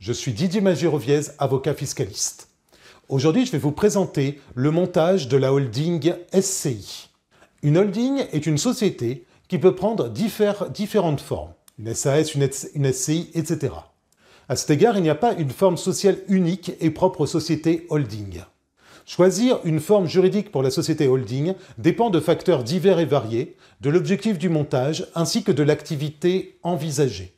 Je suis Didier Magiroviez, avocat fiscaliste. Aujourd'hui, je vais vous présenter le montage de la holding SCI. Une holding est une société qui peut prendre différentes formes, une SAS, une, SCI, etc. À cet égard, il n'y a pas une forme sociale unique et propre aux sociétés holding. Choisir une forme juridique pour la société holding dépend de facteurs divers et variés, de l'objectif du montage ainsi que de l'activité envisagée.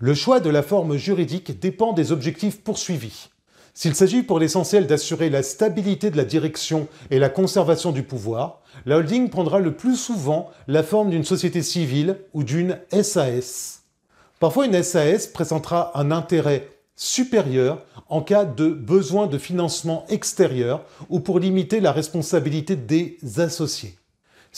Le choix de la forme juridique dépend des objectifs poursuivis. S'il s'agit pour l'essentiel d'assurer la stabilité de la direction et la conservation du pouvoir, la holding prendra le plus souvent la forme d'une société civile ou d'une SAS. Parfois, une SAS présentera un intérêt supérieur en cas de besoin de financement extérieur ou pour limiter la responsabilité des associés.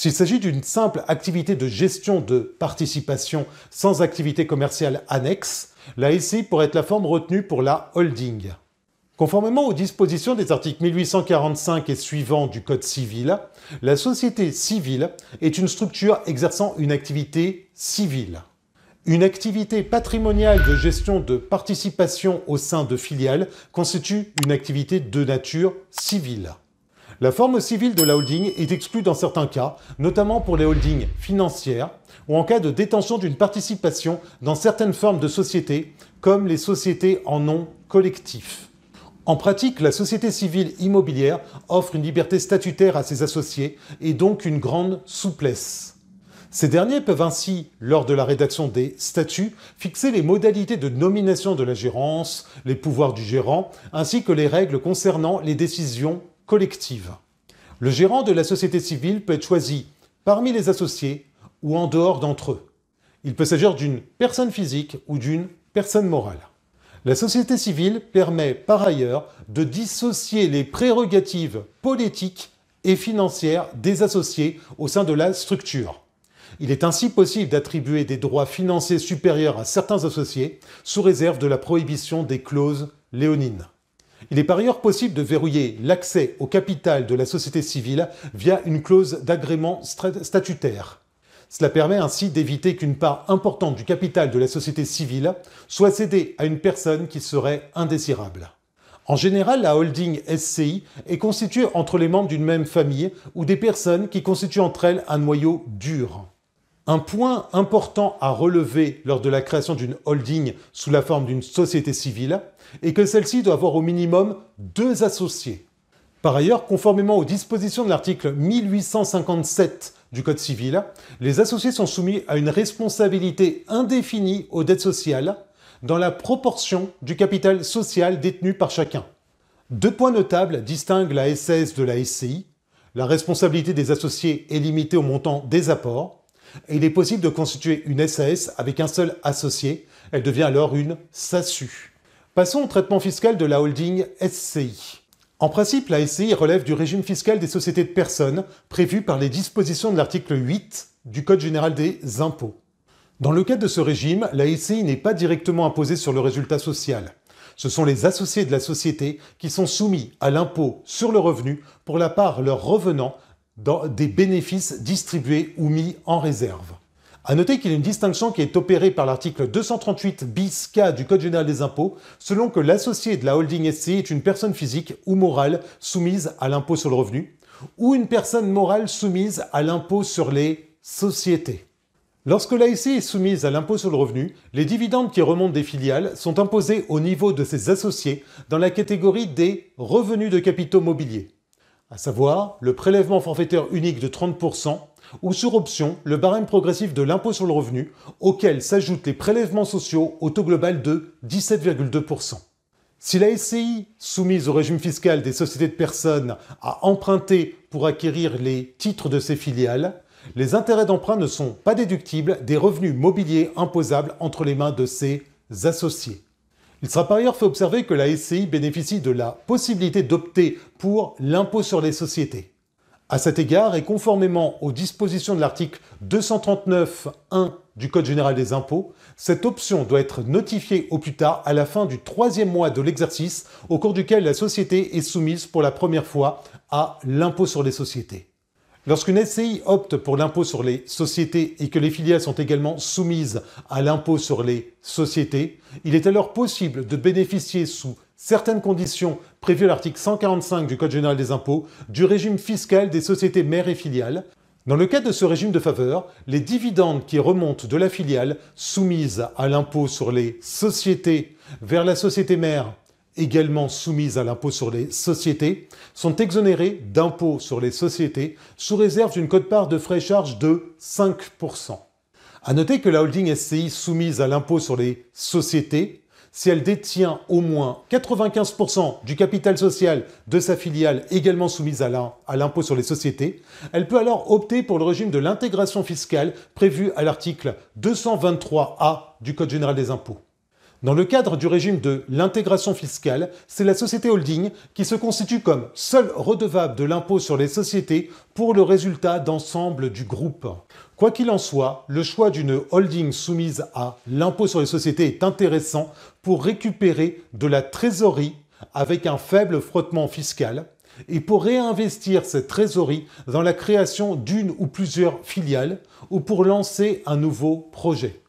S'il s'agit d'une simple activité de gestion de participation sans activité commerciale annexe, la SCI pourrait être la forme retenue pour la holding. Conformément aux dispositions des articles 1845 et suivants du Code civil, la société civile est une structure exerçant une activité civile. Une activité patrimoniale de gestion de participation au sein de filiales constitue une activité de nature civile. La forme civile de la holding est exclue dans certains cas, notamment pour les holdings financières ou en cas de détention d'une participation dans certaines formes de sociétés, comme les sociétés en nom collectif. En pratique, la société civile immobilière offre une liberté statutaire à ses associés et donc une grande souplesse. Ces derniers peuvent ainsi, lors de la rédaction des statuts, fixer les modalités de nomination de la gérance, les pouvoirs du gérant, ainsi que les règles concernant les décisions collective. Le gérant de la société civile peut être choisi parmi les associés ou en dehors d'entre eux. Il peut s'agir d'une personne physique ou d'une personne morale. La société civile permet par ailleurs de dissocier les prérogatives politiques et financières des associés au sein de la structure. Il est ainsi possible d'attribuer des droits financiers supérieurs à certains associés sous réserve de la prohibition des clauses léonines. Il est par ailleurs possible de verrouiller l'accès au capital de la société civile via une clause d'agrément statutaire. Cela permet ainsi d'éviter qu'une part importante du capital de la société civile soit cédée à une personne qui serait indésirable. En général, la holding SCI est constituée entre les membres d'une même famille ou des personnes qui constituent entre elles un noyau dur. Un point important à relever lors de la création d'une holding sous la forme d'une société civile est que celle-ci doit avoir au minimum deux associés. Par ailleurs, conformément aux dispositions de l'article 1857 du Code civil, les associés sont soumis à une responsabilité indéfinie aux dettes sociales dans la proportion du capital social détenu par chacun. Deux points notables distinguent la SAS de la SCI. La responsabilité des associés est limitée au montant des apports il est possible de constituer une SAS avec un seul associé. Elle devient alors une SASU. Passons au traitement fiscal de la holding SCI. En principe, la SCI relève du régime fiscal des sociétés de personnes prévu par les dispositions de l'article 8 du Code général des impôts. Dans le cadre de ce régime, la SCI n'est pas directement imposée sur le résultat social. Ce sont les associés de la société qui sont soumis à l'impôt sur le revenu pour la part leur revenant des bénéfices distribués ou mis en réserve. A noter qu'il y a une distinction qui est opérée par l'article 238 bis K du Code général des impôts, selon que l'associé de la holding SCI est une personne physique ou morale soumise à l'impôt sur le revenu, ou une personne morale soumise à l'impôt sur les sociétés. Lorsque la SCI est soumise à l'impôt sur le revenu, les dividendes qui remontent des filiales sont imposés au niveau de ses associés dans la catégorie des revenus de capitaux mobiliers à savoir le prélèvement forfaitaire unique de 30% ou sur option le barème progressif de l'impôt sur le revenu auquel s'ajoutent les prélèvements sociaux au taux global de 17,2%. Si la SCI, soumise au régime fiscal des sociétés de personnes, a emprunté pour acquérir les titres de ses filiales, les intérêts d'emprunt ne sont pas déductibles des revenus mobiliers imposables entre les mains de ses associés. Il sera par ailleurs fait observer que la SCI bénéficie de la possibilité d'opter pour l'impôt sur les sociétés. À cet égard, et conformément aux dispositions de l'article 239.1 du Code général des impôts, cette option doit être notifiée au plus tard à la fin du troisième mois de l'exercice au cours duquel la société est soumise pour la première fois à l'impôt sur les sociétés. Lorsqu'une SCI opte pour l'impôt sur les sociétés et que les filiales sont également soumises à l'impôt sur les sociétés, il est alors possible de bénéficier sous certaines conditions prévues à l'article 145 du Code général des impôts du régime fiscal des sociétés mères et filiales. Dans le cas de ce régime de faveur, les dividendes qui remontent de la filiale soumise à l'impôt sur les sociétés vers la société mère également soumises à l'impôt sur les sociétés, sont exonérées d'impôt sur les sociétés sous réserve d'une cote-part de frais charges de 5%. À noter que la holding SCI soumise à l'impôt sur les sociétés, si elle détient au moins 95% du capital social de sa filiale également soumise à l'impôt sur les sociétés, elle peut alors opter pour le régime de l'intégration fiscale prévu à l'article 223A du Code général des impôts. Dans le cadre du régime de l'intégration fiscale, c'est la société holding qui se constitue comme seule redevable de l'impôt sur les sociétés pour le résultat d'ensemble du groupe. Quoi qu'il en soit, le choix d'une holding soumise à l'impôt sur les sociétés est intéressant pour récupérer de la trésorerie avec un faible frottement fiscal et pour réinvestir cette trésorerie dans la création d'une ou plusieurs filiales ou pour lancer un nouveau projet.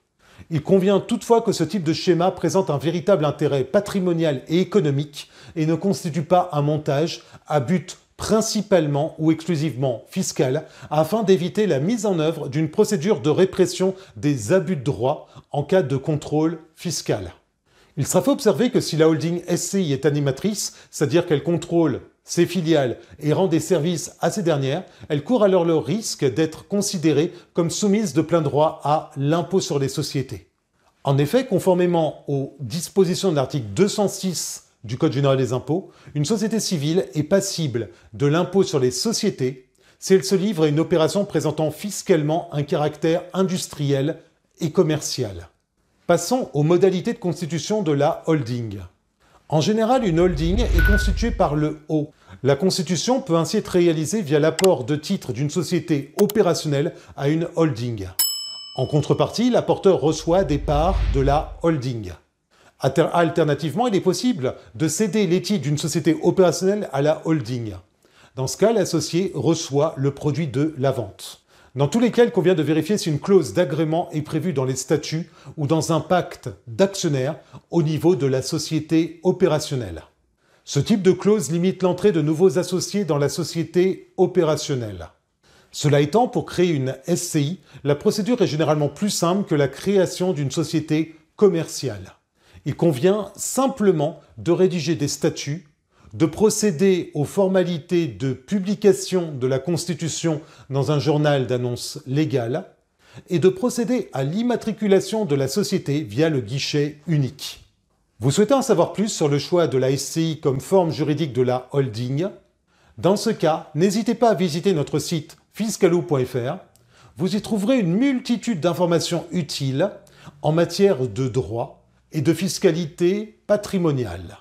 Il convient toutefois que ce type de schéma présente un véritable intérêt patrimonial et économique et ne constitue pas un montage à but principalement ou exclusivement fiscal afin d'éviter la mise en œuvre d'une procédure de répression des abus de droit en cas de contrôle fiscal. Il sera fait observer que si la holding SCI est animatrice, c'est-à-dire qu'elle contrôle ses filiales et rend des services à ces dernières, elle court alors le risque d'être considérée comme soumise de plein droit à l'impôt sur les sociétés. En effet, conformément aux dispositions de l'article 206 du Code général des impôts, une société civile est passible de l'impôt sur les sociétés si elle se livre à une opération présentant fiscalement un caractère industriel et commercial. Passons aux modalités de constitution de la holding. En général, une holding est constituée par le haut. La constitution peut ainsi être réalisée via l'apport de titres d'une société opérationnelle à une holding. En contrepartie, l'apporteur reçoit des parts de la holding. Alternativement, il est possible de céder les titres d'une société opérationnelle à la holding. Dans ce cas, l'associé reçoit le produit de la vente. Dans tous les cas, il convient de vérifier si une clause d'agrément est prévue dans les statuts ou dans un pacte d'actionnaires au niveau de la société opérationnelle. Ce type de clause limite l'entrée de nouveaux associés dans la société opérationnelle. Cela étant, pour créer une SCI, la procédure est généralement plus simple que la création d'une société commerciale. Il convient simplement de rédiger des statuts de procéder aux formalités de publication de la Constitution dans un journal d'annonce légale et de procéder à l'immatriculation de la société via le guichet unique. Vous souhaitez en savoir plus sur le choix de la SCI comme forme juridique de la holding? Dans ce cas, n'hésitez pas à visiter notre site fiscalo.fr. Vous y trouverez une multitude d'informations utiles en matière de droit et de fiscalité patrimoniale.